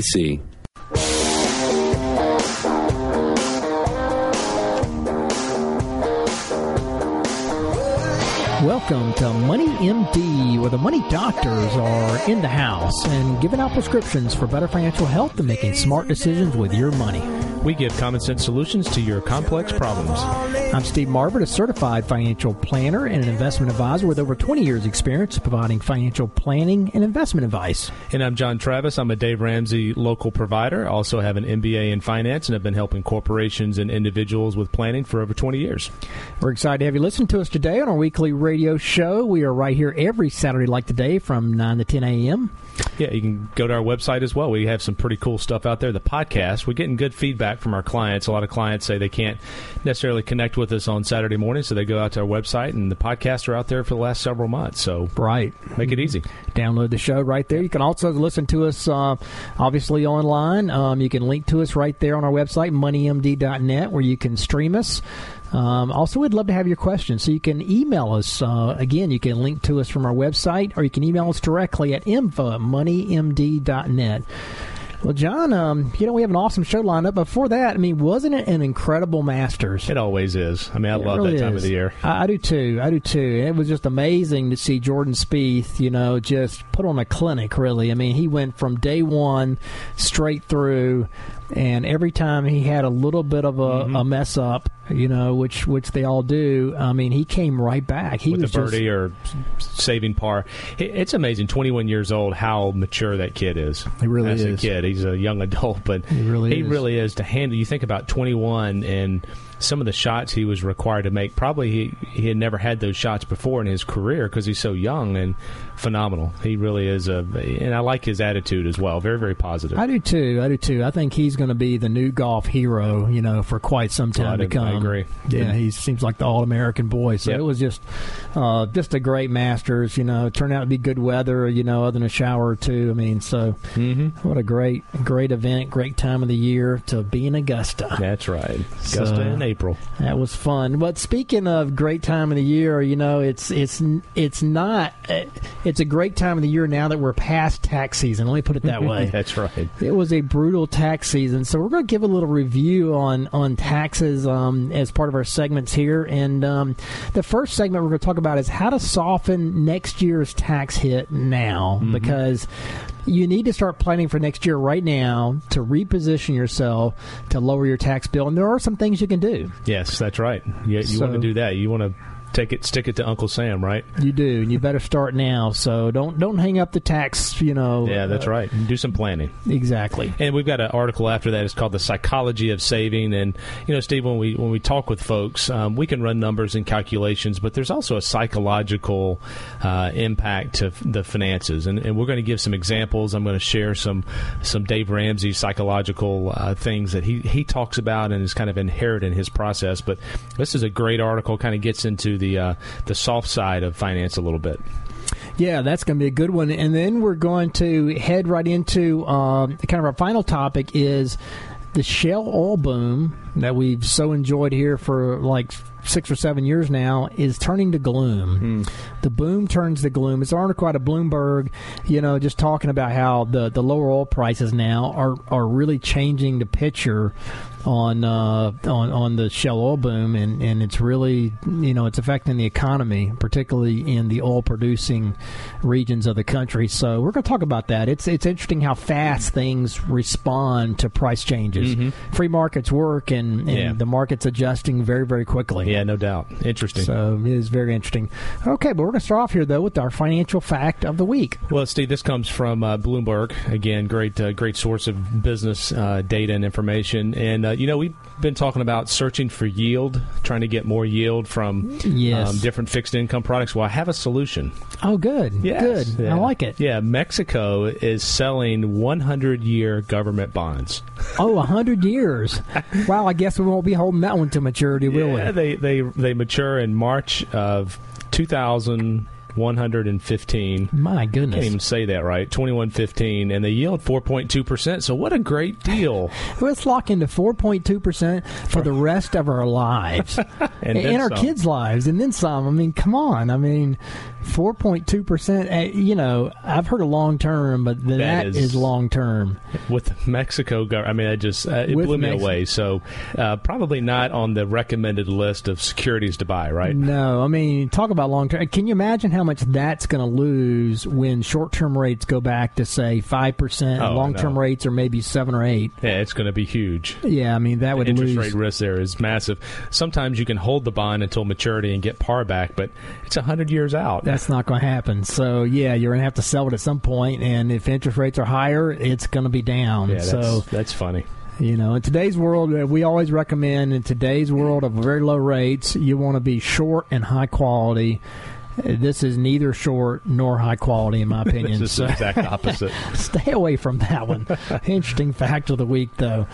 SIPC. Welcome to Money MD, where the money doctors are in the house and giving out prescriptions for better financial health and making smart decisions with your money. We give common sense solutions to your complex problems. I'm Steve Marbert, a certified financial planner and an investment advisor with over 20 years' experience providing financial planning and investment advice. And I'm John Travis. I'm a Dave Ramsey local provider. I also have an MBA in finance and have been helping corporations and individuals with planning for over 20 years. We're excited to have you listen to us today on our weekly radio show. We are right here every Saturday like today from 9 to 10 a.m. Yeah, you can go to our website as well. We have some pretty cool stuff out there. The podcast, we're getting good feedback from our clients. A lot of clients say they can't necessarily connect with us on Saturday morning, so they go out to our website, and the podcasts are out there for the last several months. So, right, make it easy. Download the show right there. You can also listen to us, uh, obviously online. Um, you can link to us right there on our website, moneymd.net, where you can stream us. Um, also, we'd love to have your questions. So you can email us. Uh, again, you can link to us from our website, or you can email us directly at info at moneymd.net. Well, John, um, you know, we have an awesome show lined up. Before that, I mean, wasn't it an incredible Masters? It always is. I mean, I It love really that time is. of the year. I, I do too. I do too. It was just amazing to see Jordan Spieth, you know, just put on a clinic. Really, I mean, he went from day one straight through, and every time he had a little bit of a, Mm-hmm. a mess up, you know, which which they all do. I mean, he came right back. He with was a birdie just, or saving par. It's amazing, 21 years old, how mature that kid is. He really As a kid, he's a young adult, but He really he is. really is to handle. You think about 21 and some of the shots he was required to make. Probably he he had never had those shots before in his career because he's so young and phenomenal. He really is a, and I like his attitude as well. Very very positive. I do too. I do too. I think he's going to be the new golf hero, you know, for quite some time to come. I agree. Yeah, he seems like the all American boy. So Yep. it was just, uh, just a great Masters. You know, it turned out to be good weather. You know, other than a shower or two. I mean, so Mm-hmm. what a great, great event, great time of the year to be in Augusta. That's right. Augusta So- April. That was fun. But speaking of great time of the year, you know, it's it's it's not. uh, It's a great time of the year now that we're past tax season. Let me put it that way. That's right. It was a brutal tax season, so we're going to give a little review on on taxes um, as part of our segments here. And um, the first segment we're going to talk about is how to soften next year's tax hit now, because you need to start planning for next year right now to reposition yourself to lower your tax bill. And there are some things you can do. Yes, that's right. You, you want to do that. You want to take it, stick it to Uncle Sam, right? You do, and you better start now. So don't don't hang up the tax. You know. Yeah, that's uh, right. Do some planning. Exactly. And we've got an article after that. It's called "The Psychology of Saving." And you know, Steve, when we when we talk with folks, um, we can run numbers and calculations, but there's also a psychological uh, impact to f- the finances. And, and we're going to give some examples. I'm going to share some some Dave Ramsey psychological uh, things that he he talks about and is kind of inherent in his process. But this is a great article. Kind of gets into the uh, the soft side of finance a little bit. Yeah, that's going to be a good one. And then we're going to head right into um, kind of our final topic is the shale oil boom that we've so enjoyed here for like six or seven years now is turning to gloom. The boom turns to gloom. It's an article out of Bloomberg, you know, just talking about how the, the lower oil prices now are, are really changing the picture on uh, on on the shale oil boom, and, and it's really you know it's affecting the economy, particularly in the oil producing regions of the country. So we're going to talk about that. It's it's interesting how fast things respond to price changes. Free markets work, and, and Yeah. the market's adjusting very very quickly. Yeah, no doubt. Interesting. So it is very interesting. Okay, but we're going to start off here though with our financial fact of the week. Well, Steve, this comes from uh, Bloomberg. Again, great, uh, great source of business uh, data and information. And uh, you know, we've been talking about searching for yield, trying to get more yield from Yes. um, different fixed income products. Well, I have a solution. Oh, good. Yes. Good. Yeah. I like it. Yeah, Mexico is selling 100 year government bonds. Oh, a hundred years. wow. I guess we won't be holding that one to maturity, will yeah, we? they, they they mature in March of 2115. My goodness. Can't even say that right. 2115 and they yield 4.2%. So what a great deal. Let's lock into 4.2% for the rest of our lives And and, our some. kids' lives, and then some. I mean, come on. I mean, 4.2%, eh, you know, I've heard of long term, but th- that is- is, long term. with Mexico, I mean, I just uh, it With blew me away. So uh, probably not on the recommended list of securities to buy, right? No, I mean, talk about long term. Can you imagine how much that's going to lose when short term rates go back to, say, 5%, Oh, long term no. rates are maybe 7 or 8 Yeah, it's going to be huge. Yeah, I mean, that The would interest lose. rate risk there is massive. Sometimes you can hold the bond until maturity and get par back, but it's hundred years out. That's not going to happen. So yeah, you're going to have to sell it at some point, and if interest rates are higher, it's going to be down. yeah, that's, so that's funny. you know, in today's world, uh, we always recommend in today's world of very low rates, you want to be short and high quality. This is neither short nor high quality, in my opinion. This is So- the exact opposite. Stay away from that one. Interesting fact of the week, though.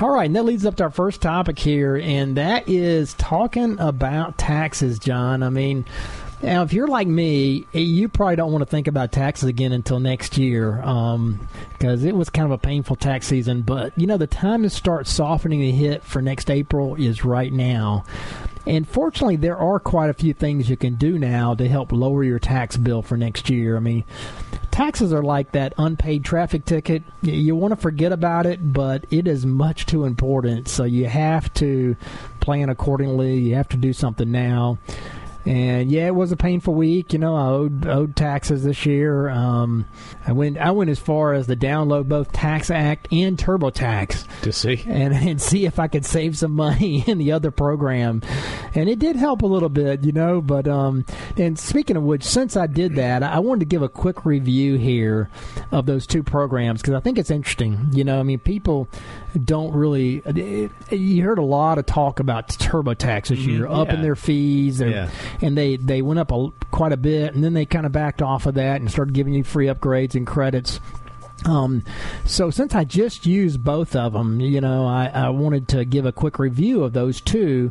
All right, and that leads up to our first topic here, and that is talking about taxes, John. I mean, now if you're like me, eh, you probably don't want to think about taxes again until next year um, because it was kind of a painful tax season. But, you know, the time to start softening the hit for next April is right now. And fortunately, there are quite a few things you can do now to help lower your tax bill for next year. I mean, taxes are like that unpaid traffic ticket. You want to forget about it, but it is much too important. So you have to plan accordingly. You have to do something now. And yeah, it was a painful week. You know, I owed, owed taxes this year. Um, I went I went as far as to download both Tax Act and TurboTax To see. and, and see if I could save some money in the other program. And it did help a little bit, you know. But um, and speaking of which, since I did that, I wanted to give a quick review here of those two programs because I think it's interesting. You know, I mean, people don't really. You heard a lot of talk about TurboTax this year, Mhm, upping yeah. their fees, Yeah. and they they went up a, quite a bit, and then they kind of backed off of that and started giving you free upgrades and credits. Um, so since I just used both of them, you know, I, I wanted to give a quick review of those two,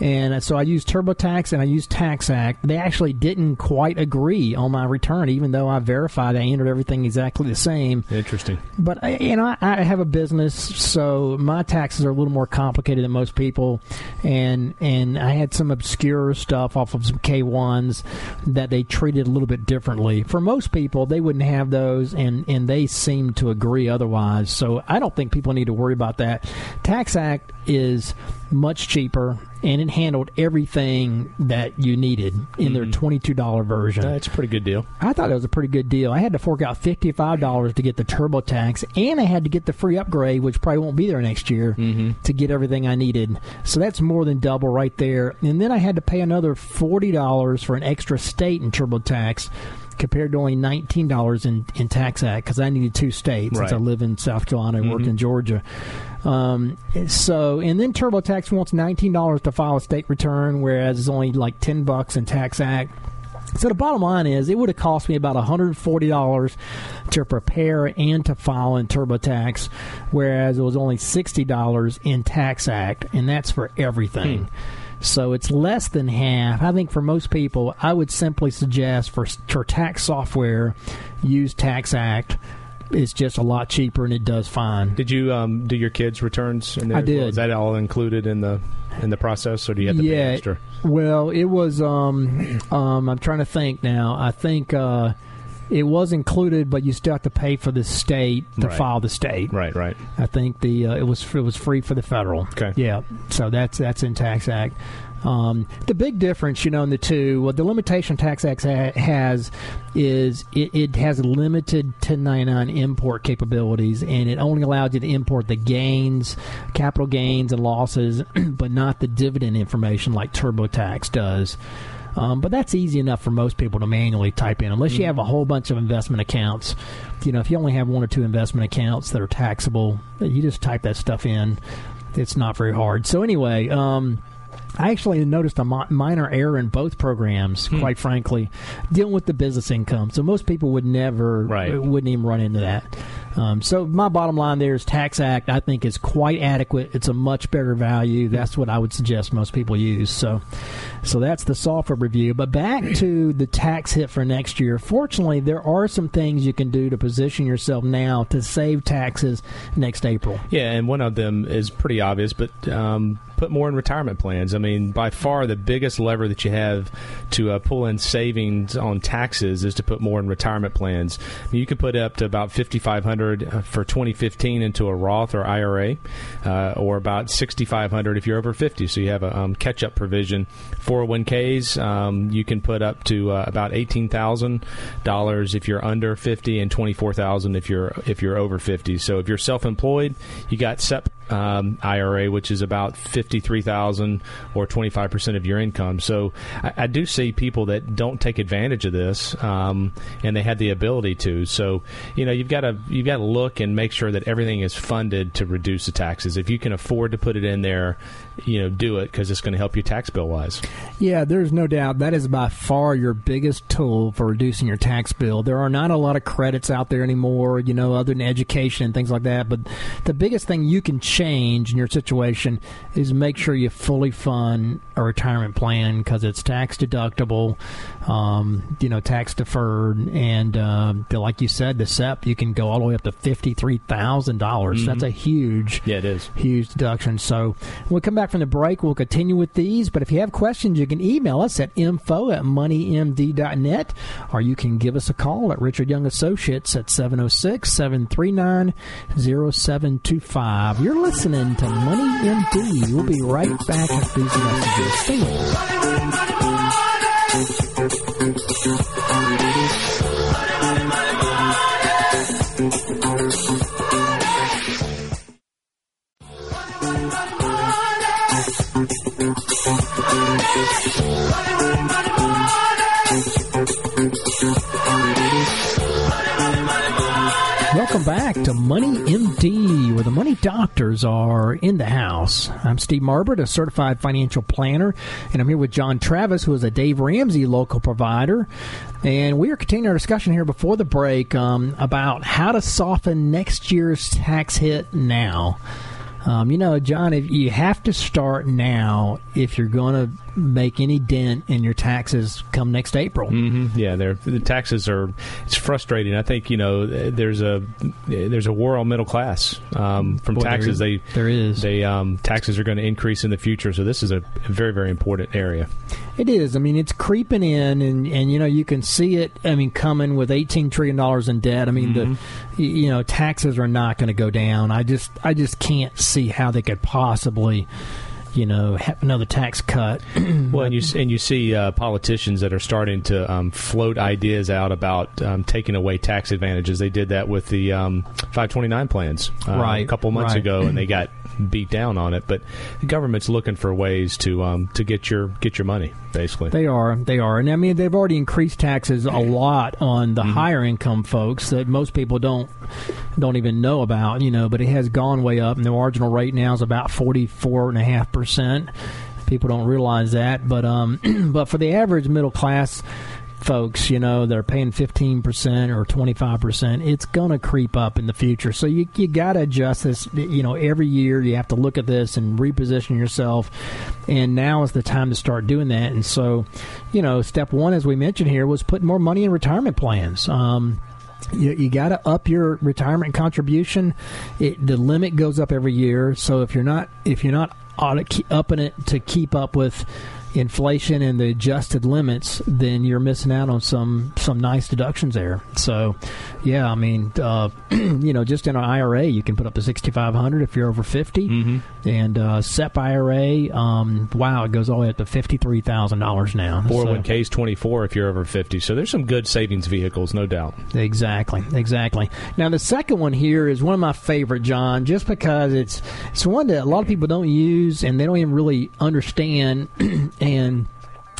and so I used TurboTax and I used TaxAct. They actually didn't quite agree on my return, even though I verified I entered everything exactly the same. Interesting. But I- you know, I, I have a business, so my taxes are a little more complicated than most people, and and I had some obscure stuff off of some K ones that they treated a little bit differently. For most people, they wouldn't have those, and and they seem to agree otherwise. So I don't think people need to worry about that. Tax Act is much cheaper, and it handled everything that you needed in their mm-hmm. two dollar version. That's a pretty good deal. I thought it was a pretty good deal. I had to fork out fifty five dollars to get the TurboTax, and I had to get the free upgrade, which probably won't be there next year, mm-hmm. to get everything I needed. So that's more than double right there. And then I had to pay another forty dollars for an extra state in TurboTax. Compared to only nineteen dollars in, in tax act because I needed two states since I live in South Carolina and work in Georgia. Um, so and then TurboTax wants nineteen dollars to file a state return, whereas it's only like ten bucks in tax act. So the bottom line is, it would have cost me about $140 to prepare and to file in TurboTax, whereas it was only $60 in Tax Act, and that's for everything. So it's less than half. I think for most people, I would simply suggest for, for tax software, use Tax Act. It's just a lot cheaper and it does fine. Did you um, do your kids' returns? In there I as well? did. Is that all included in the in the process, or do you have to Yeah. pay extra? Well, it was. Um, um, I'm trying to think now. I think uh, it was included, but you still have to pay for the state to Right. file the state. Right, right. I think the uh, it was it was free for the federal. Okay. Yeah. So that's that's in Tax Act. Um, the big difference, you know, in the two, what the limitation Tax Act ha- has is it, it has limited 1099 import capabilities, and it only allows you to import the gains, capital gains and losses, but not the dividend information like TurboTax does. Um, but that's easy enough for most people to manually type in, unless you have a whole bunch of investment accounts. You know, if you only have one or two investment accounts that are taxable, you just type that stuff in. It's not very hard. So anyway, um, I actually noticed a mi- minor error in both programs. Quite frankly, dealing with the business income. So most people would never, Right. wouldn't even run into that. Um, so my bottom line there is Tax Act. I think is quite adequate. It's a much better value. That's what I would suggest most people use. So, so that's the software review. But back to the tax hit for next year. Fortunately, there are some things you can do to position yourself now to save taxes next April. Yeah, and one of them is pretty obvious, but um, put more in retirement plans. I mean, by far the biggest lever that you have to uh, pull in savings on taxes is to put more in retirement plans. Mean, you can put up to about fifty five hundred for twenty fifteen into a Roth or IRA, uh, or about sixty five hundred if you're over fifty. So you have a um, catch up provision. Four hundred one ks, um, you can put up to uh, about eighteen thousand dollars if you're under fifty, and twenty four thousand if you're if you're over fifty. So if you're self employed, you got SEP um, IRA, which is about fifty three thousand or twenty five percent of your income. So I, I do see people that don't take advantage of this, um, and they had the ability to. So you know you've got to you've got to look and make sure that everything is funded to reduce the taxes. If you can afford to put it in there, you know do it because it's going to help you tax bill wise. Yeah, there's no doubt that is by far your biggest tool for reducing your tax bill. There are not a lot of credits out there anymore, you know, other than education and things like that. But the biggest thing you can change in your situation is make sure you fully fund a retirement plan because it's tax deductible, um, you know, tax deferred, and uh, like you said, the SEP you can go all the way up to fifty three thousand dollars. That's a huge Yeah, it is. huge deduction. So when we come back from the break, we'll continue with these. But if you have questions, you can email us at info at moneymd.net or you can give us a call at Richard Young Associates at 706 739 0725. You're listening to Money MD. We'll be right back with these messages. Stay with us. Money MD, where the money doctors are in the house. I'm Steve Marbert, a certified financial planner, and I'm here with John Travis, who is a Dave Ramsey local provider. And we are continuing our discussion here before the break um, about how to soften next year's tax hit now. Um, you know, John, if you have to start now if you're going to make any dent in your taxes come next April. hmm Yeah, the taxes are. It's frustrating. I think you know there's a there's a war on middle class um, from Boy, taxes. is- They there is. they um, taxes are going to increase in the future. So this is a very very important area. It is. I mean, it's creeping in, and, and you know you can see it. I mean, coming with eighteen trillion dollars in debt. I mean, the you know taxes are not going to go down. I just I just can't see how they could possibly, you know, have another tax cut. Well, and you and you see uh, politicians that are starting to um, float ideas out about um, taking away tax advantages. They did that with the um, 529 plans uh, Right, a couple months right. ago, and they got beat down on it. But the government's looking for ways to um, to get your get your money, basically. They are. They are. And I mean, they've already increased taxes a lot on the higher income folks that most people don't don't even know about, you know, but it has gone way up and the marginal rate now is about 44.5%. People don't realize that, but um but for the average middle class folks, you know, they're paying 15% or 25%, it's going to creep up in the future. So you, you got to adjust this, you know, every year you have to look at this and reposition yourself. And now is the time to start doing that. And so, you know, step one, as we mentioned here, was putting more money in retirement plans. Um, you, you got to up your retirement contribution. It, the limit goes up every year. So if you're not if you're not keep upping it to keep up with inflation and the adjusted limits, then you're missing out on some some nice deductions there. So, yeah, I mean, uh, you know, just in an IRA, you can put up to sixty five hundred if you're over 50 Mm-hmm. and uh, SEP IRA, um, wow, it goes all the way up to fifty three thousand dollars now. Four hundred So- one Ks twenty four if you're over fifty. So there's some good savings vehicles, no doubt. Exactly, exactly. Now the second one here is one of my favorite, John, just because it's it's one that a lot of people don't use and they don't even really understand, and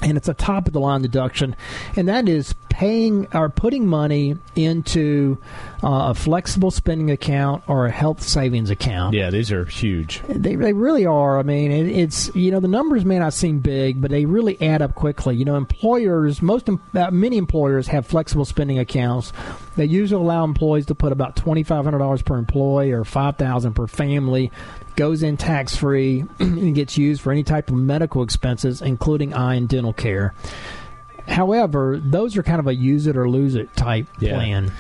and it's a top of the line deduction, and that is paying or putting money into uh, a flexible spending account or a health savings account. Yeah, these are huge. They, they really are. I mean, it, it's you know the numbers may not seem big, but they really add up quickly. You know, employers, most uh, many employers have flexible spending accounts. They usually allow employees to put about twenty five hundred dollars per employee or five thousand per family. Goes in tax free and gets used for any type of medical expenses, including eye and dental care. However, those are kind of a use it or lose it type Yeah. plan.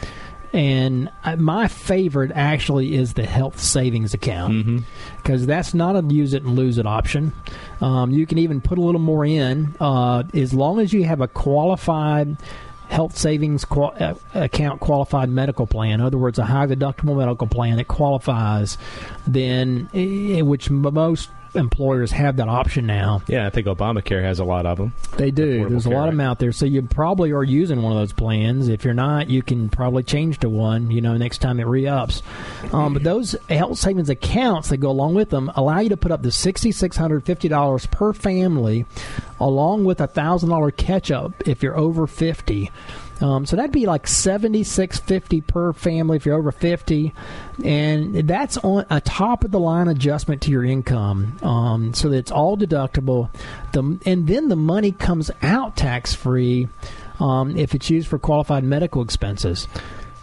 And my favorite actually is the health savings account Mm-hmm. because that's not a use it and lose it option. Um, you can even put a little more in uh, as long as you have a qualified health savings qual- uh, account qualified medical plan. In other words, a high deductible medical plan that qualifies, then eh, which most employers have that option now. Yeah, I think Obamacare has a lot of them. They do. Affordable There's a lot of them out there. So you probably are using one of those plans. If you're not, you can probably change to one, you know, next time it re ups. Um, but those health savings accounts that go along with them allow you to put up to $6,650 per family, along with a $1,000 catch up if you're over 50. Um, so that'd be like seventy six fifty per family if you're over fifty, and that's on a top of the line adjustment to your income, um, so that it's all deductible. The and then the money comes out tax free um, if it's used for qualified medical expenses.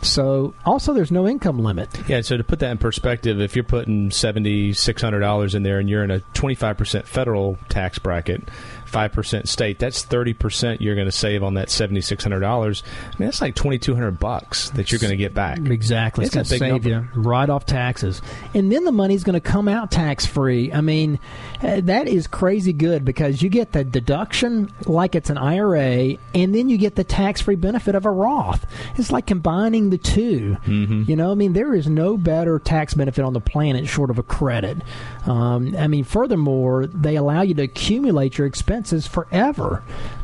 So also there's no income limit. Yeah, so to put that in perspective, if you're putting seventy six hundred dollars in there and you're in a twenty five percent federal tax bracket, five percent state, that's thirty percent you're going to save on that seventy six hundred dollars. I mean, that's like twenty two hundred bucks that you're going to get back. Exactly. It's, It's a going to big save you right off taxes. And then the money's going to come out tax free. I mean, uh, that is crazy good because you get the deduction like it's an IRA, and then you get the tax free benefit of a Roth. It's like combining the 2 Mm-hmm. You know, I mean, there is no better tax benefit on the planet short of a credit. Um, I mean, furthermore, they allow you to accumulate your expenses forever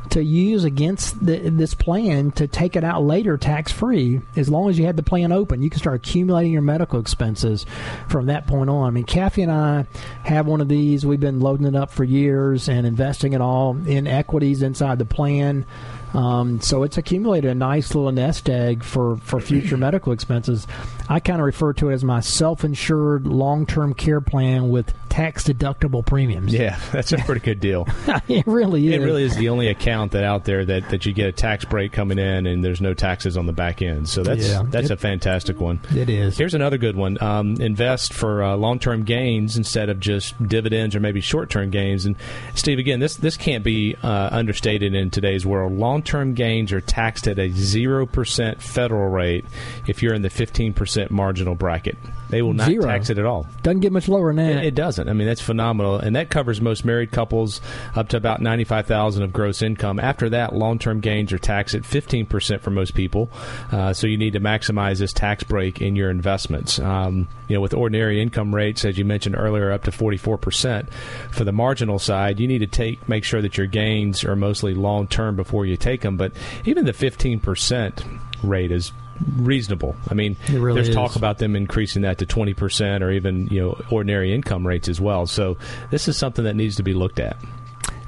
to use against the, this plan to take it out later tax free as long as you had the plan open you can start accumulating your medical expenses from that point on. I mean kathy and i have one of these. We've been loading it up for years and investing it all in equities inside the plan um, so it's accumulated a nice little nest egg for, for future medical expenses. I kind of refer to it as my self-insured long-term care plan with tax-deductible premiums. Yeah, that's a pretty good deal. it really is. It really is the only account that out there that, that you get a tax break coming in and there's no taxes on the back end. So that's Yeah. that's It- a fantastic one. It is. Here's another good one. Um, invest for uh, long-term gains instead of just dividends or maybe short-term gains. And Steve, again, this this can't be uh, understated in today's world. Long-term gains are taxed at a zero percent federal rate if you're in the 15% marginal bracket. They will not Zero. tax it at all. Doesn't get much lower that. It, it doesn't. I mean, that's phenomenal, and that covers most married couples up to about ninety-five thousand of gross income. After that, long-term gains are taxed at fifteen percent for most people. Uh, so you need to maximize this tax break in your investments. Um, you know, with ordinary income rates, as you mentioned earlier, up to forty-four percent. For the marginal side, you need to take make sure that your gains are mostly long-term before you take them. But even the fifteen percent rate is reasonable. I mean, really there's is. talk about them increasing that to 20% or even, you know, ordinary income rates as well. So this is something that needs to be looked at.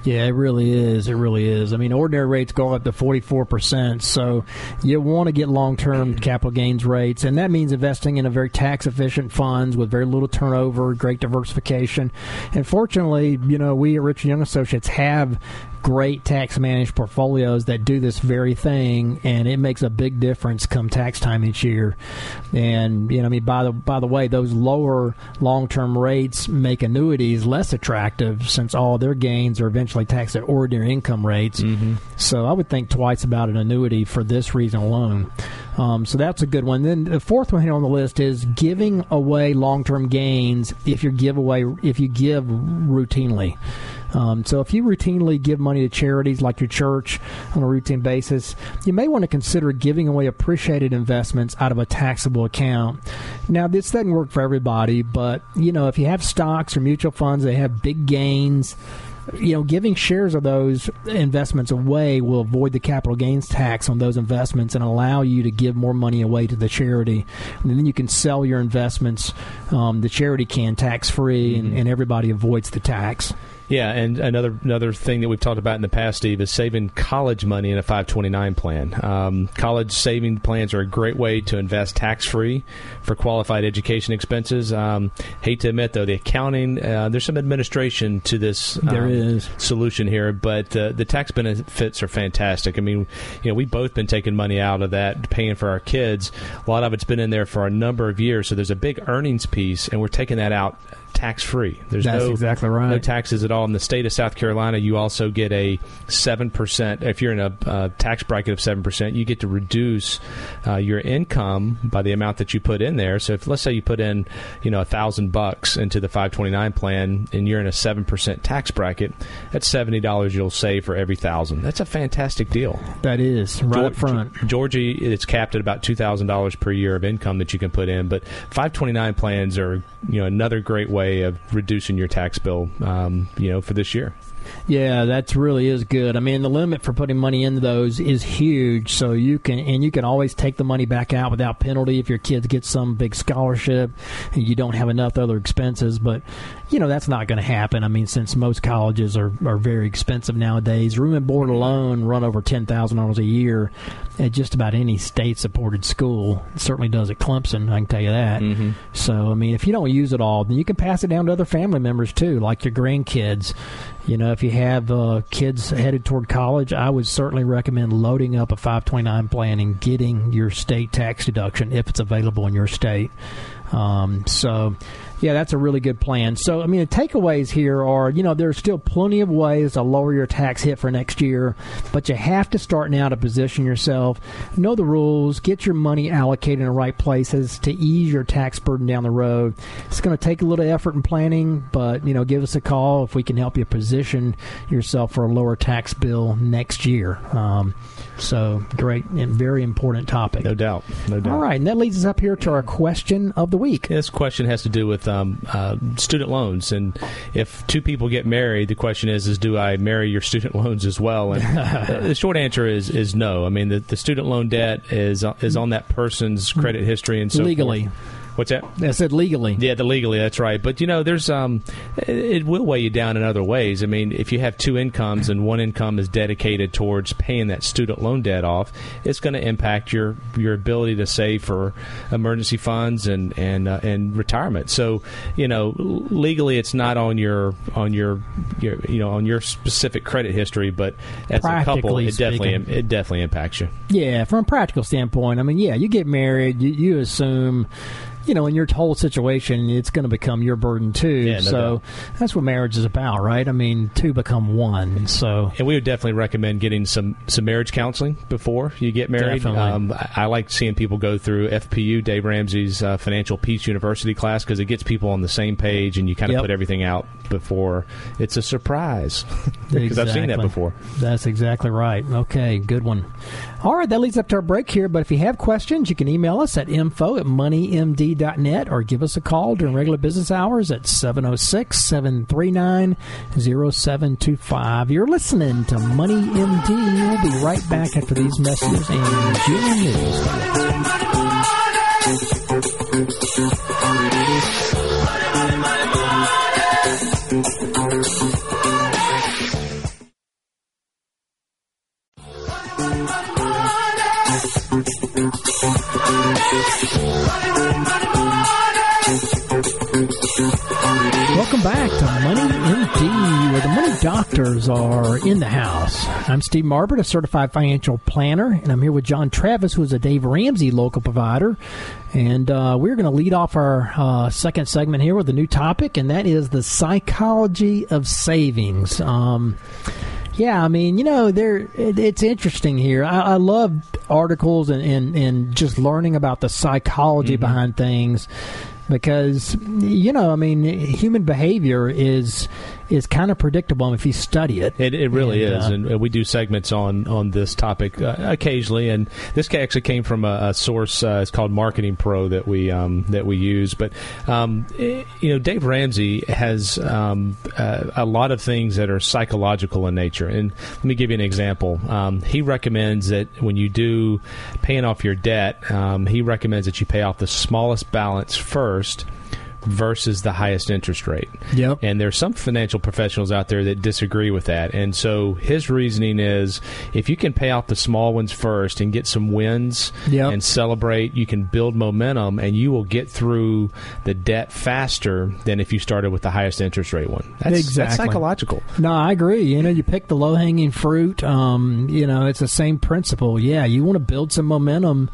Yeah, it really is. It really is. I mean, ordinary rates go up to 44%. So you want to get long term capital gains rates. And that means investing in a very tax efficient funds with very little turnover, great diversification. And fortunately, you know, we at Richard Young Associates have great tax managed portfolios that do this very thing and it makes a big difference come tax time each year. And you know I mean by the by the way those lower long-term rates make annuities less attractive since all their gains are eventually taxed at ordinary income rates. So I would think twice about an annuity for this reason alone. Um, so that's a good one. Then the fourth one here on the list is giving away long-term gains if you give away if you give routinely Um, so if you routinely give money to charities like your church on a routine basis, you may want to consider giving away appreciated investments out of a taxable account. Now, this doesn't work for everybody, but you know, if you have stocks or mutual funds, they have big gains you know, giving shares of those investments away will avoid the capital gains tax on those investments and allow you to give more money away to the charity. And then you can sell your investments, um, the charity can tax free, mm-hmm. and, and everybody avoids the tax. Yeah, and another another thing that we've talked about in the past, Steve, is saving college money in a 529 plan. Um, college saving plans are a great way to invest tax free for qualified education expenses. Um, hate to admit, though, the accounting uh, there's some administration to this. Um, there is solution here, but uh, the tax benefits are fantastic. I mean, you know, we've both been taking money out of that, paying for our kids. A lot of it's been in there for a number of years, so there's a big earnings piece, and we're taking that out tax free. There's That's no exactly right. No taxes at all. In the state of South Carolina, you also get a seven percent. If you're in a uh, tax bracket of seven percent, you get to reduce uh, your income by the amount that you put in there. So if let's say you put in, you know, a thousand bucks into the 529 plan, and you're in a seven percent tax bracket, that's seventy dollars you'll save for every thousand. That's a fantastic deal. That is right up front. Georgia, it's capped at about two thousand dollars per year of income that you can put in, but 529 plans are you know another great way of reducing your tax bill um, you know for this year yeah, that really is good. I mean, the limit for putting money into those is huge, so you can and you can always take the money back out without penalty if your kids get some big scholarship and you don't have enough other expenses. But you know that's not going to happen. I mean, since most colleges are, are very expensive nowadays, room and board alone run over ten thousand dollars a year at just about any state-supported school. It certainly does at Clemson. I can tell you that. Mm-hmm. So, I mean, if you don't use it all, then you can pass it down to other family members too, like your grandkids. You know, if you have uh, kids headed toward college, I would certainly recommend loading up a 529 plan and getting your state tax deduction if it's available in your state. Um, so, yeah, that's a really good plan. So, I mean, the takeaways here are, you know, there's still plenty of ways to lower your tax hit for next year, but you have to start now to position yourself, know the rules, get your money allocated in the right places to ease your tax burden down the road. It's going to take a little effort and planning, but, you know, give us a call if we can help you position yourself for a lower tax bill next year. Um, so great and very important topic. No doubt. No doubt. All right, and that leads us up here to our question of the week. This question has to do with um, uh, student loans, and if two people get married, the question is: is do I marry your student loans as well? And the short answer is is no. I mean, the, the student loan debt is is on that person's credit history and so legally. Forth. What's that? I said legally. Yeah, the legally. That's right. But you know, there's um, it will weigh you down in other ways. I mean, if you have two incomes and one income is dedicated towards paying that student loan debt off, it's going to impact your your ability to save for emergency funds and and uh, and retirement. So you know, legally, it's not on your on your, your you know on your specific credit history, but as a couple, it definitely it definitely impacts you. Yeah, from a practical standpoint, I mean, yeah, you get married, you, you assume you know, in your whole situation, it's going to become your burden too. Yeah, no so doubt. that's what marriage is about, right? I mean, two become one. So, and we would definitely recommend getting some some marriage counseling before you get married. Um, I, I, like seeing people go through FPU, Dave Ramsey's uh, Financial Peace University class, because it gets people on the same page, and you kind of yep. put everything out before it's a surprise. Because exactly. I've seen that before. That's exactly right. Okay, good one. All right, that leads up to our break here. But if you have questions, you can email us at info at moneymd.net or give us a call during regular business hours at 706 739 0725. You're listening to Money MD. We'll be right back after these messages and June News. Welcome back to Money MD, where the money doctors are in the house. I'm Steve Marbert, a certified financial planner, and I'm here with John Travis, who is a Dave Ramsey local provider. And uh, we're going to lead off our uh, second segment here with a new topic, and that is the psychology of savings. Um, yeah, I mean, you know, there it, it's interesting here. I, I love articles and, and, and just learning about the psychology mm-hmm. behind things because you know, I mean, human behavior is is kind of predictable if you study it. It, it really And, is, uh, and we do segments on on this topic uh, occasionally. And this actually came from a, a source. Uh, it's called Marketing Pro that we um, that we use. But um, eh, you know, Dave Ramsey has um, uh, a lot of things that are psychological in nature. And let me give you an example. Um, he recommends that when you do paying off your debt, um, he recommends that you pay off the smallest balance first versus the highest interest rate. Yep. And there's some financial professionals out there that disagree with that. And so his reasoning is if you can pay off the small ones first and get some wins Yep. and celebrate, you can build momentum and you will get through the debt faster than if you started with the highest interest rate one. That's, that's Exactly. psychological. No, I agree. You know, you pick the low hanging fruit. Um, you know, it's the same principle. Yeah, you want to build some momentum,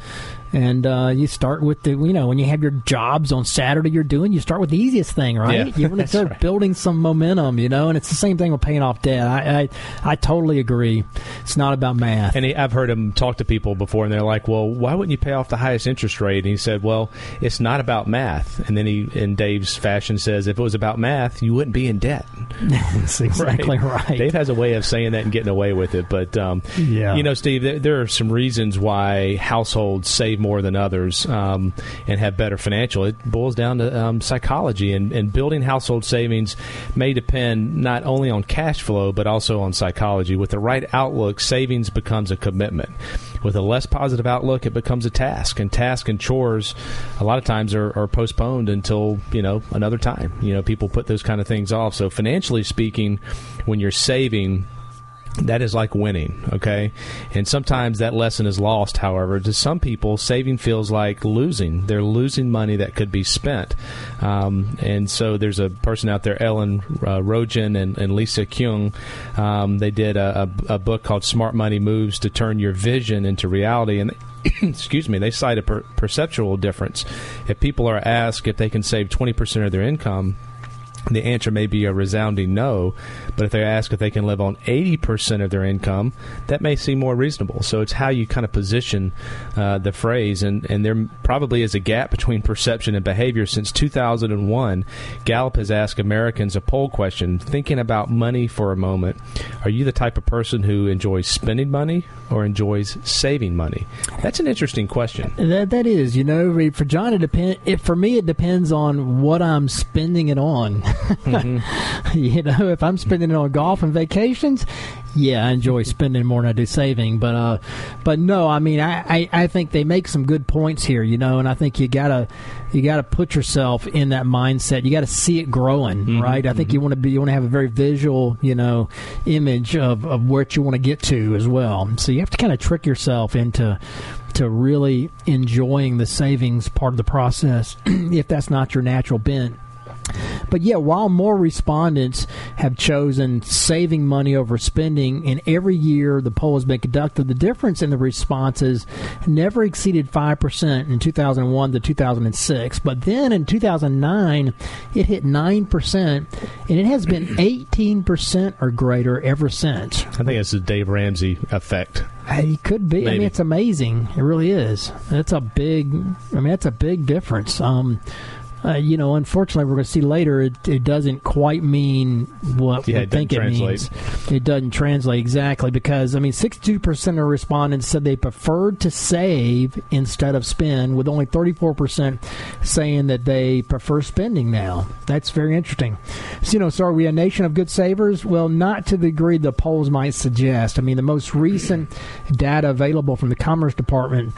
and uh, you start with the. You know, when you have your jobs on Saturday, you're doing. You start with the easiest thing, right? Yeah, you want to start right. building some momentum. You know, and it's the same thing with paying off debt. I I, I totally agree. It's not about math. And he, I've heard him talk to people before, and they're like, "Well, why wouldn't you pay off the highest interest rate?" And he said, "Well, it's not about math." And then he, in Dave's fashion, says, "If it was about math, you wouldn't be in debt." That's exactly right. Dave has a way of saying that and getting away with it. But um, Yeah. you know, Steve, there, there are some reasons why households save more than others um, and have better financial. It boils down to um, psychology, and, and building household savings may depend not only on cash flow but also on psychology. With the right outlook, savings becomes a commitment. With a less positive outlook, it becomes a task, and task and chores a lot of times are, are postponed until you know another time. You know, people put those kind of things off. So financially speaking, when you're saving that is like winning, okay? And sometimes that lesson is lost, however. To some people, saving feels like losing. They're losing money that could be spent. Um, and so there's a person out there, Ellen uh, Rogin and, and Lisa Kueng. Um, they did a, a, a book called Smart Money Moves to Turn Your Vision into Reality. And excuse me, they cite a per- perceptual difference. If people are asked if they can save 20% of their income, the answer may be a resounding no, but if they're asked if they can live on 80% of their income, that may seem more reasonable. So it's how you kind of position uh, the phrase, and, and there probably is a gap between perception and behavior. Since 2001, Gallup has asked Americans a poll question thinking about money for a moment. Are you the type of person who enjoys spending money or enjoys saving money? That's an interesting question. That that is, you know, for John, it depend. It, for me, it depends on what I'm spending it on. you know, if I'm spending it on golf and vacations, yeah, I enjoy spending more than I do saving. But uh, but no, I mean, I, I, I think they make some good points here, you know, and I think you gotta you gotta put yourself in that mindset. You got to see it growing, right? I think you want to be you want to have a very visual, you know, image of of what you want to get to as well. So you have to kind of trick yourself into to really enjoying the savings part of the process if that's not your natural bent. But yeah, while more respondents have chosen saving money over spending, in every year the poll has been conducted, the difference in the responses never exceeded 5% in 2001 to 2006. But then in 2009, it hit 9%, and it has been 18% or greater ever since. I think it's the Dave Ramsey effect. It could be. I mean, it's amazing. It really is. That's a big. I mean, that's a big difference. Um, uh, you know, unfortunately, we're going to see later. It, it doesn't quite mean what Yeah, we it think it doesn't means. It doesn't translate exactly because I mean, sixty-two percent of respondents said they preferred to save instead of spend, with only thirty-four percent saying that they prefer spending now. That's very interesting. So, you know, so are we a nation of good savers? Well, not to the degree the polls might suggest. I mean, the most recent data available from the Commerce Department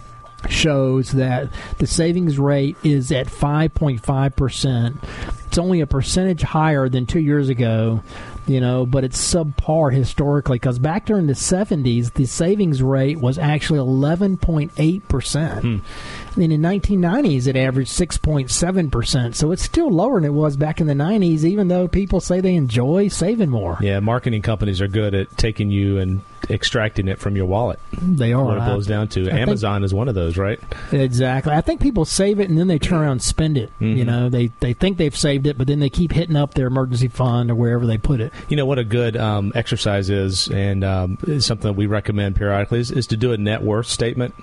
shows that the savings rate is at 5.5%. It's only a percentage higher than two years ago, you know, but it's subpar historically because back during the 70s, the savings rate was actually 11.8%. Hmm. And in 1990s, it averaged 6.7%. So it's still lower than it was back in the 90s, even though people say they enjoy saving more. Yeah, marketing companies are good at taking you and extracting it from your wallet. They are. What it I- boils down to. I think- Amazon is one of those, right? Exactly. I think people save it and then they turn around and spend it. You know, they they think they've saved it, but then they keep hitting up their emergency fund or wherever they put it. You know what a good um, exercise is, and um, is something that we recommend periodically is, is to do a net worth statement.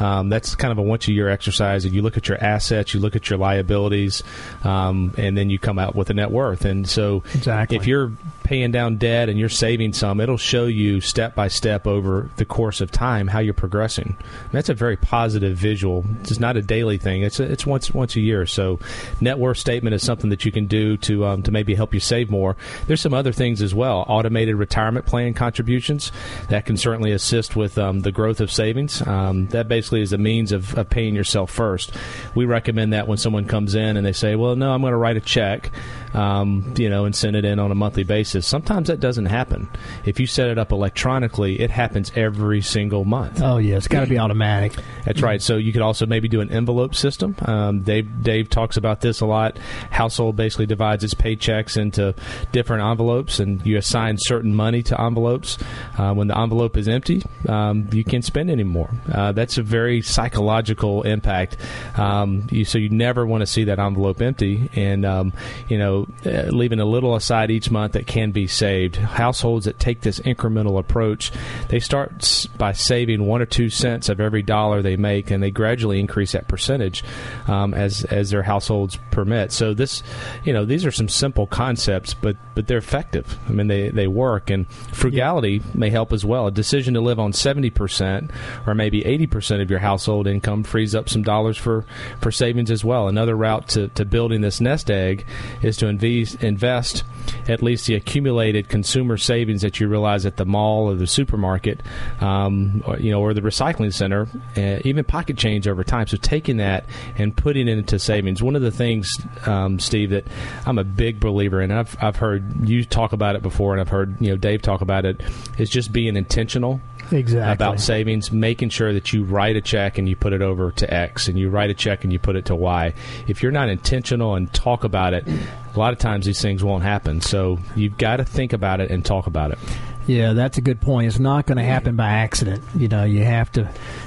Um, that's kind of a once a year exercise, and you look at your assets, you look at your liabilities, um, and then you come out with a net worth. And so, exactly. if you're paying down debt and you're saving some, it'll show you step by step over the course of time how you're progressing. And that's a very positive visual. It's not a daily thing. It's a, it's once once a year. So, net worth statement is something that you can do to um, to maybe help you save more. There's some other things as well. Automated retirement plan contributions that can certainly assist with um, the growth of savings. Um, that basically is a means of, of paying yourself first. We recommend that when someone comes in and they say, "Well, no, I'm going to write a check." Um, you know, and send it in on a monthly basis. Sometimes that doesn't happen. If you set it up electronically, it happens every single month. Oh yeah, it's got to be automatic. That's right. So you could also maybe do an envelope system. Um, Dave Dave talks about this a lot. Household basically divides its paychecks into different envelopes, and you assign certain money to envelopes. Uh, when the envelope is empty, um, you can't spend anymore. Uh, that's a very psychological impact. Um, you, so you never want to see that envelope empty, and um, you know uh, leaving a little aside each month that can be saved. Households that take this incremental approach, they start by saving one or two cents of every dollar they make, and they gradually increase that percentage um, as as their households permit. So this, you know, these are some simple concepts, but but they're effective. I mean, they they work, and frugality yeah. may help as well. A decision to live on seventy percent or maybe eighty percent of your household income frees up some dollars for for savings as well. Another route to, to building this nest egg is to invest, invest at least the accumulated consumer savings that you realize at the mall or the supermarket, um, or, you know, or the recycling center, uh, even pocket change over time. So taking that and putting it into savings. One of the things, um, Steve, that I'm a big believer in, I've, I've heard you talk about it before, and I've heard you know Dave talk about it, is just being intentional exactly. about savings, making sure that you write a check and you put it over to X, and you write a check and you put it to Y. If you're not intentional and talk about it, a lot of times these things won't happen. So you've got to think about it and talk about it. Yeah, that's a good point. It's not going to happen by accident. You know, you have to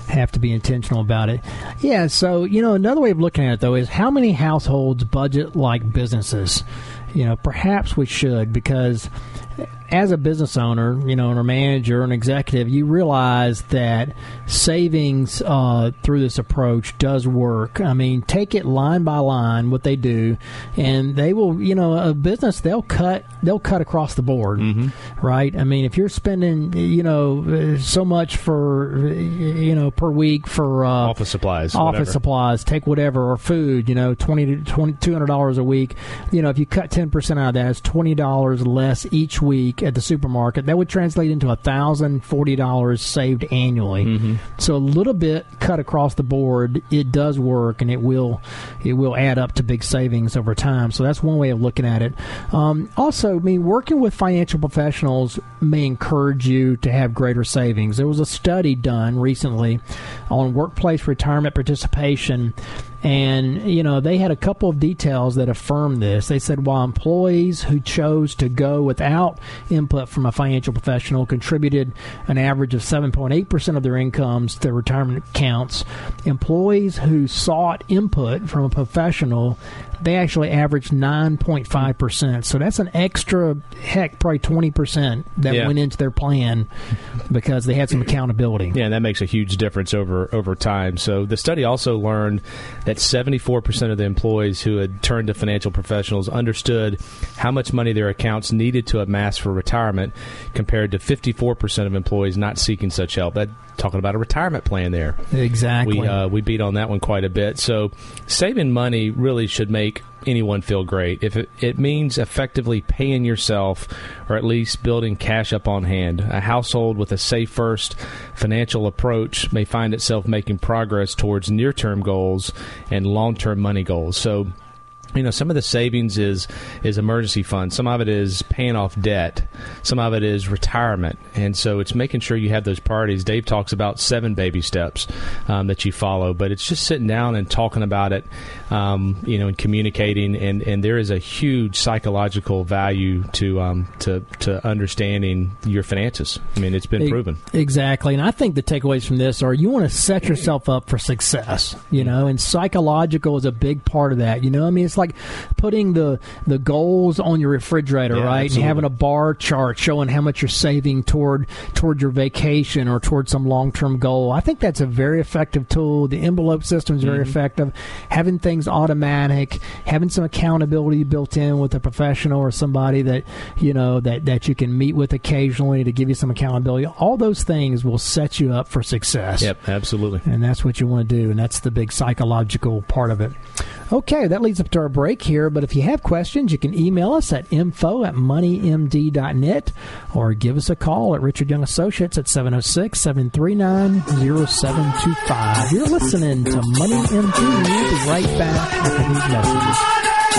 have to be intentional about it. Yeah. So you know, another way of looking at it though is how many households budget like businesses. You know, perhaps we should because as a business owner, you know, or a manager, an executive, you realize that savings uh, through this approach does work. I mean, take it line by line what they do, and they will, you know, a business they'll cut they'll cut across the board, mm-hmm. right? I mean, if you're spending, you know, so much for, you know, per week for uh, office supplies, office whatever. supplies, take whatever or food, you know, twenty to twenty two hundred dollars a week. You know, if you cut ten percent out of that, it's twenty dollars less each week at the supermarket. That would translate into a thousand forty dollars saved annually. Mm-hmm. So a little bit cut across the board, it does work, and it will it will add up to big savings over time. So that's one way of looking at it. Um, also, I mean, working with financial professionals may encourage you to have greater savings. There was a study done recently on workplace retirement participation and, you know, they had a couple of details that affirmed this. They said while employees who chose to go without input from a financial professional contributed an average of 7.8% of their incomes to retirement accounts, employees who sought input from a professional they actually averaged 9.5%. So that's an extra, heck, probably 20% that Yeah. went into their plan because they had some accountability. Yeah, and that makes a huge difference over over time. So the study also learned that 74% of the employees who had turned to financial professionals understood how much money their accounts needed to amass for retirement, compared to 54% of employees not seeking such help. That talking about a retirement plan there. Exactly. We uh, we beat on that one quite a bit. So saving money really should make anyone feel great. If it, it means effectively paying yourself or at least building cash up on hand, a household with a safe first financial approach may find itself making progress towards near term goals and long term money goals. So you know some of the savings is is emergency fund some of it is paying off debt. Some of it is retirement. And so it's making sure you have those priorities. Dave talks about seven baby steps um, that you follow but it's just sitting down and talking about it um, you know and communicating and and there is a huge psychological value to um, to to understanding your finances i mean it's been proven Exactly. And I think the takeaways from this are you want to set yourself up for success, you know, and psychological is a big part of that. You know, I mean, it's It's like putting the the goals on your refrigerator, Yeah, right? absolutely. And having a bar chart showing how much you're saving toward toward your vacation or toward some long term goal. I think that's a very effective tool. The envelope system is very Mm-hmm. effective. Having things automatic, having some accountability built in with a professional or somebody that you know that that you can meet with occasionally to give you some accountability. All those things will set you up for success. Yep, absolutely. And that's what you want to do, and that's the big psychological part of it. Okay, that leads up to our break here. But if you have questions, you can email us at info at moneymd.net or give us a call at Richard Young Associates at 706 739 0725. You're listening to Money MD. We'll be right back after these messages.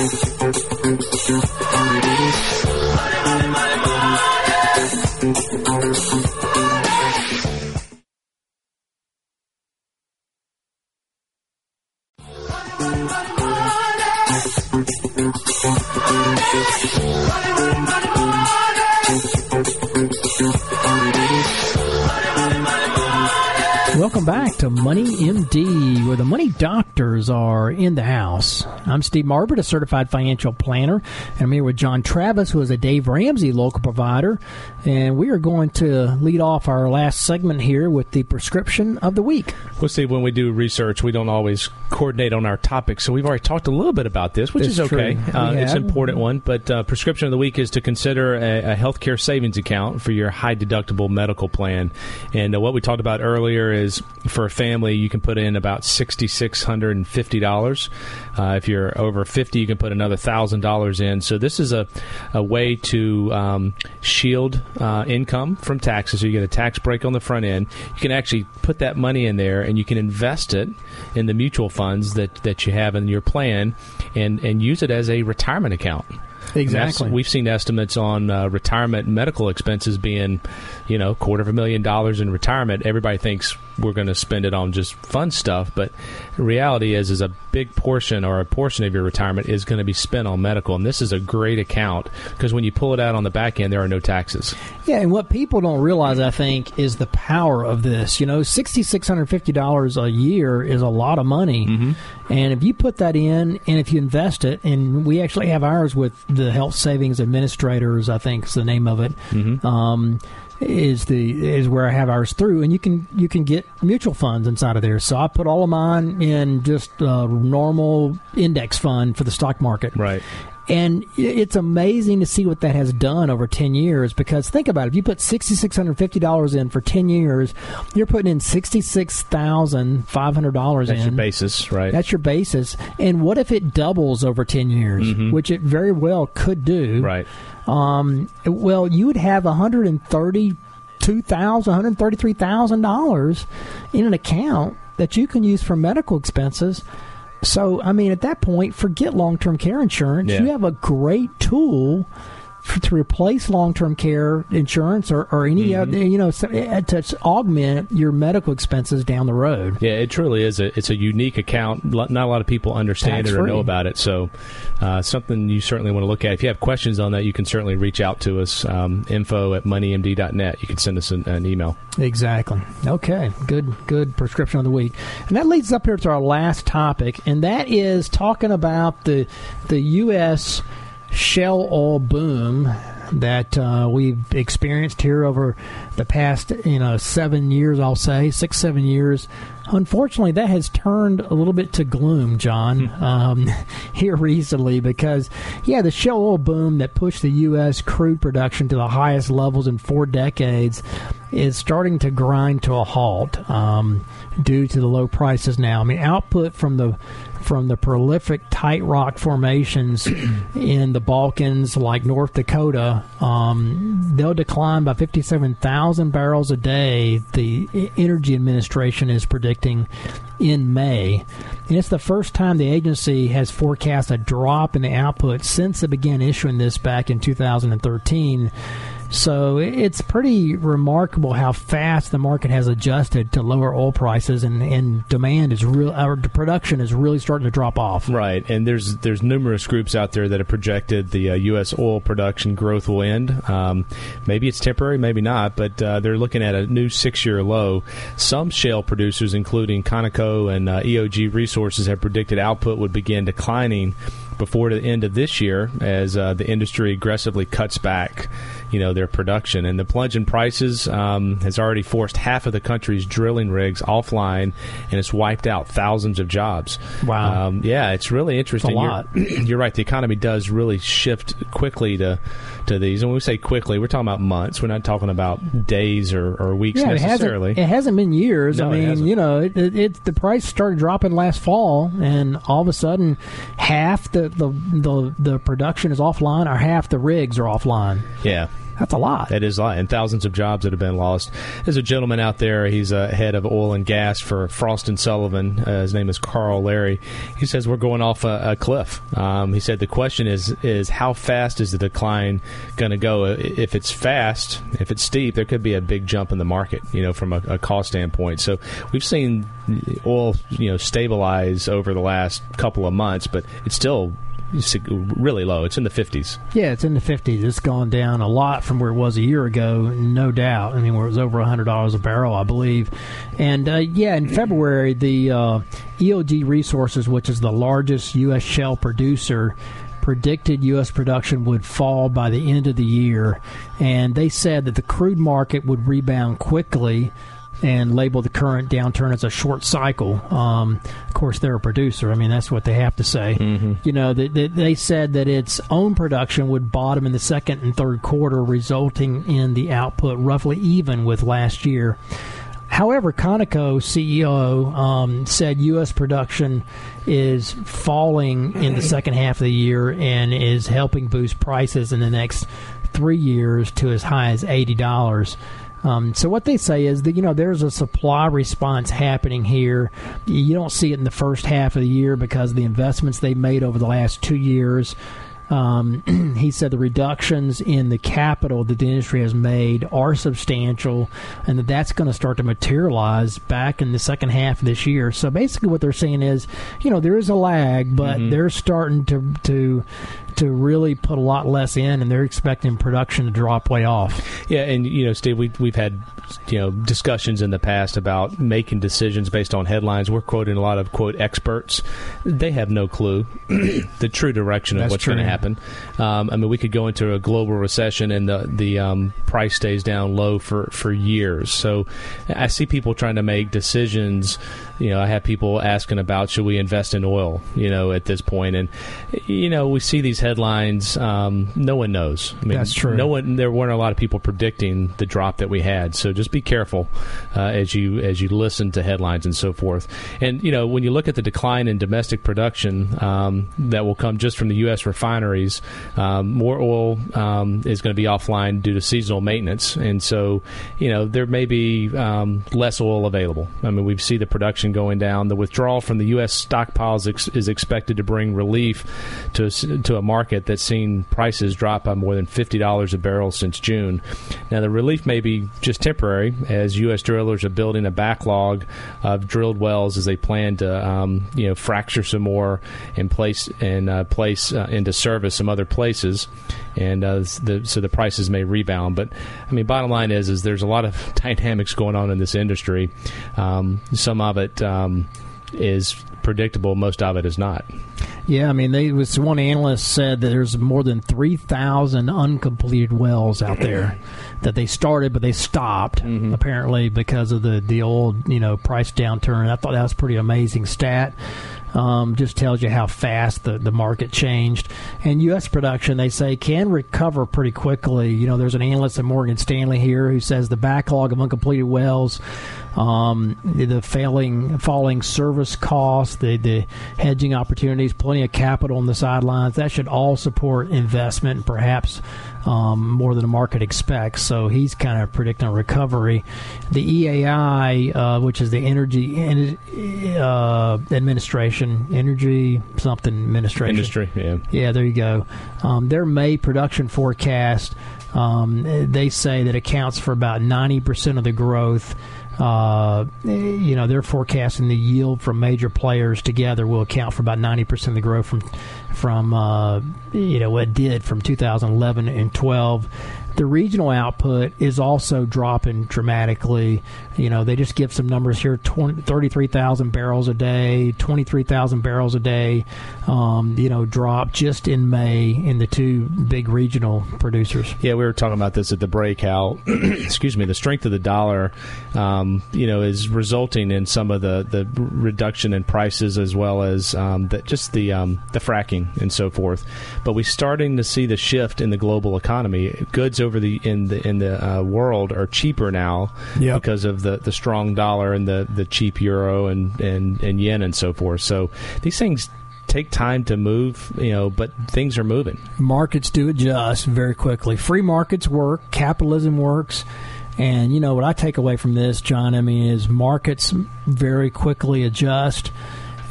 Welcome back to Money MD, where the money doctors are in the house. I'm Steve Marbert, a certified financial planner, and I'm here with John Travis, who is a Dave Ramsey local provider. And we are going to lead off our last segment here with the prescription of the week. Well, see, when we do research, we don't always coordinate on our topics. So we've already talked a little bit about this, which It's is okay. Uh, it's an important one. But uh, prescription of the week is to consider a, a healthcare savings account for your high deductible medical plan. And uh, what we talked about earlier is for a family, you can put in about sixty six hundred and fifty dollars. Uh, if you're over fifty, you can put another thousand dollars in. So this is a a way to um, shield uh, income from taxes. So you get a tax break on the front end. You can actually put that money in there, and you can invest it in the mutual funds that, that you have in your plan, and and use it as a retirement account. Exactly. We've seen estimates on uh, retirement medical expenses being, you know, quarter of a million dollars in retirement. Everybody thinks we're going to spend it on just fun stuff, but the reality is, is a big portion or a portion of your retirement is going to be spent on medical, and this is a great account because when you pull it out on the back end, there are no taxes. Yeah, and what people don't realize, I think, is the power of this. You know, sixty six hundred fifty dollars a year is a lot of money, and if you put that in, and if you invest it, and we actually have ours with the Health Savings Administrators, I think is the name of it. Um, is the is where I have ours through, and you can you can get mutual funds inside of there. So I put all of mine in just a normal index fund for the stock market. Right. And it's amazing to see what that has done over 10 years because think about it. If you put $6,650 in for 10 years, you're putting in $66,500 That's in. your basis, right? That's your basis. And what if it doubles over 10 years, which it very well could do? right. Um, well, you would have $132,000, $133,000 in an account that you can use for medical expenses. So, I mean, at that point, forget long term care insurance. Yeah. You have a great tool for, to replace long term care insurance or, or any Mm-hmm. other, you know, so- uh, to augment your medical expenses down the road. Yeah, it truly is. A, it's a unique account. Not a lot of people understand it or know about it. So, uh, something you certainly want to look at. If you have questions on that, you can certainly reach out to us. Um, info at moneymd.net. You can send us an, an email. Exactly. Okay. Good. Good prescription of the week, and that leads up here to our last topic, and that is talking about the the U.S. shale oil boom that uh, we've experienced here over the past you know seven years. I'll say six seven years. Unfortunately, that has turned a little bit to gloom, John, um, here recently because, yeah, the shale oil boom that pushed the U.S. crude production to the highest levels in four decades is starting to grind to a halt um, due to the low prices now. I mean, output from the from the prolific tight rock formations in the Bakkens, like North Dakota, um, they'll decline by 57,000 barrels a day. The Energy Administration is predicting in May. And it's the first time the agency has forecast a drop in the output since it began issuing this back in 2013. So it's pretty remarkable how fast the market has adjusted to lower oil prices, and, and demand is real. Our production is really starting to drop off. Right, and there's there's numerous groups out there that have projected the uh, U.S. oil production growth will end. Um, maybe it's temporary, maybe not, but uh, they're looking at a new six-year low. Some shale producers, including Conoco and uh, EOG Resources, have predicted output would begin declining before the end of this year as uh, the industry aggressively cuts back, you know, their production. And the plunge in prices um, has already forced half of the country's drilling rigs offline, and it's wiped out thousands of jobs. Wow. Um, yeah, it's really interesting. a lot. You're, you're right. The economy does really shift quickly to to these. And when we say quickly, we're talking about months. We're not talking about days or, or weeks Yeah, it necessarily. hasn't, it hasn't been years. No, I mean, you know, it, it, it, the price started dropping last fall, and all of a sudden, half the, the, the, the production is offline, or half the rigs are offline. yeah. That's a lot. That is a lot, and thousands of jobs that have been lost. There's a gentleman out there. He's a head of oil and gas for Frost and Sullivan. Uh, his name is Carl Larry. He says we're going off a, a cliff. Um, he said the question is is how fast is the decline going to go? If it's fast, if it's steep, there could be a big jump in the market. You know, from a, a cost standpoint. So we've seen oil, you know, stabilize over the last couple of months, but it's still really low. It's in the 50s. Yeah, it's in the 50s. It's gone down a lot from where it was a year ago, no doubt. I mean, where it was over $100 a barrel, I believe. And uh, yeah, in February, the uh, EOG Resources, which is the largest U.S. shale producer, predicted U.S. production would fall by the end of the year. And they said that the crude market would rebound quickly and label the current downturn as a short cycle. Um, of course, they're a producer. I mean, that's what they have to say. You know, they, they, they said that its own production would bottom in the second and third quarter, resulting in the output roughly even with last year. However, Conoco CEO um, said U.S. production is falling in the second half of the year and is helping boost prices in the next three years to as high as eighty dollars. Um, so what they say is that you know there's a supply response happening here. You don't see it in the first half of the year because of the investments they made over the last two years. Um, he said the reductions in the capital that the industry has made are substantial, and that that's going to start to materialize back in the second half of this year. So basically, what they're saying is, you know, there is a lag, but they're starting to to to really put a lot less in, and they're expecting production to drop way off. Yeah, and you know, Steve, we we've had you know discussions in the past about making decisions based on headlines. We're quoting a lot of quote experts; they have no clue the true direction of That's what's going to happen. Um, I mean, we could go into a global recession and the the um, price stays down low for for years. So I see people trying to make decisions. You know, I have people asking about should we invest in oil? You know, at this point, and you know, we see these headlines. Um, no one knows. I mean, That's true. No one. There weren't a lot of people predicting the drop that we had. So just be careful uh, as you as you listen to headlines and so forth. And you know, when you look at the decline in domestic production um, that will come just from the U.S. refineries, um, more oil um, is going to be offline due to seasonal maintenance, and so you know there may be um, less oil available. I mean, we see the production going down. The withdrawal from the U.S. stockpiles ex- is expected to bring relief to to a market that's seen prices drop by more than fifty dollars a barrel since June. Now, the relief may be just temporary, as U.S. drillers are building a backlog of drilled wells as they plan to, um, you know, fracture some more and place and uh, place uh, into service some other places, and uh, the, so the prices may rebound. But I mean, bottom line is, is there's a lot of dynamics going on in this industry. Um, some of it um, is predictable, most of it is not. Yeah, I mean, they was one analyst said that there's more than three thousand uncompleted wells out there that they started, but they stopped apparently because of the the old you know price downturn. I thought that was a pretty amazing stat. Um, just tells you how fast the, the market changed. And U.S. production, they say, can recover pretty quickly. You know, there's an analyst at Morgan Stanley here who says the backlog of uncompleted wells, um, the, failing, falling service costs, the, the hedging opportunities, plenty of capital on the sidelines, that should all support investment and perhaps um, more than the market expects. So he's kind of predicting a recovery. The EAI, uh, which is the Energy uh, Administration, Energy something Administration. Industry, yeah. Yeah, there you go. Um, their May production forecast, um, they say that accounts for about 90% of the growth. Uh, you know, they're forecasting the yield from major players together will account for about 90% of the growth from from uh, you know what it did from 2011 and 12 the regional output is also dropping dramatically. You know, they just give some numbers here 33,000 barrels a day, 23,000 barrels a day, um, you know, drop just in May in the two big regional producers. Yeah, we were talking about this at the breakout. excuse me, the strength of the dollar, um, you know, is resulting in some of the, the reduction in prices as well as um, the, just the, um, the fracking and so forth. But we're starting to see the shift in the global economy. Goods over the in the in the uh, world are cheaper now yep. because of the, the strong dollar and the, the cheap euro and, and, and yen and so forth. So these things take time to move, you know, but things are moving. Markets do adjust very quickly. Free markets work, capitalism works. And you know what I take away from this, John, I mean, is markets very quickly adjust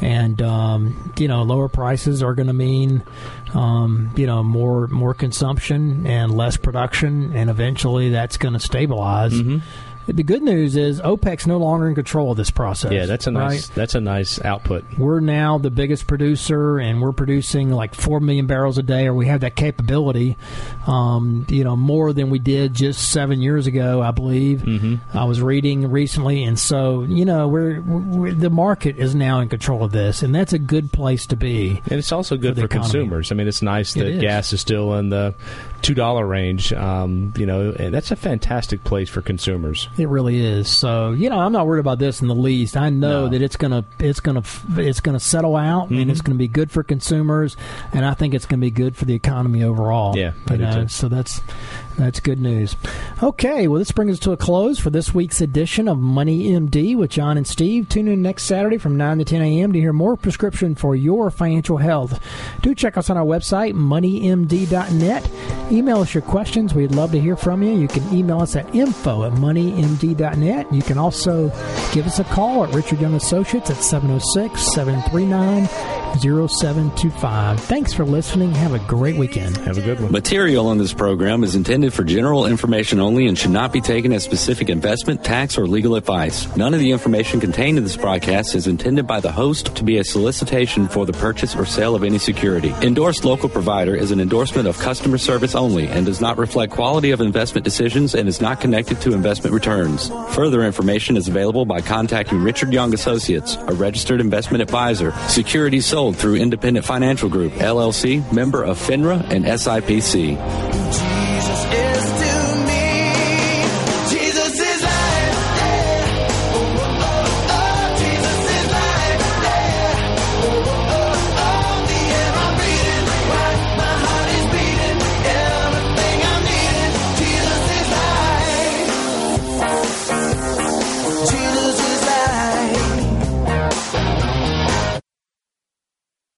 and um, you know lower prices are going to mean um, you know more more consumption and less production, and eventually that's going to stabilize. Mm-hmm. The good news is OPEC's no longer in control of this process. Yeah, that's a nice right? that's a nice output. We're now the biggest producer, and we're producing like four million barrels a day, or we have that capability. Um, you know, more than we did just seven years ago, I believe. Mm-hmm. I was reading recently, and so you know, we're, we're, the market is now in control of this, and that's a good place to be. And it's also good for, for consumers. I mean, it's nice that it gas is still in the two dollar range. Um, you know, and that's a fantastic place for consumers. It really is. So you know, I'm not worried about this in the least. I know No. that it's gonna it's gonna it's gonna settle out, and Mhm. it's gonna be good for consumers, and I think it's gonna be good for the economy overall. Yeah, you know, so that's that's good news. Okay, well, this brings us to a close for this week's edition of Money MD with John and Steve. Tune in next Saturday from 9 to 10 a.m. to hear more prescription for your financial health. Do check us on our website, moneymd.net. Email us your questions. We'd love to hear from you. You can email us at info at moneymd.net. You can also give us a call at Richard Young Associates at 706 739 0725. Thanks for listening. Have a great weekend. Have a good one. Material on this program is intended for general information only and should not be taken as specific investment, tax, or legal advice. None of the information contained in this broadcast is intended by the host to be a solicitation for the purchase or sale of any security. Endorsed local provider is an endorsement of customer service only and does not reflect quality of investment decisions and is not connected to investment returns. Further information is available by contacting Richard Young Associates, a registered investment advisor. Securities sold through Independent Financial Group, LLC, member of FINRA and SIPC.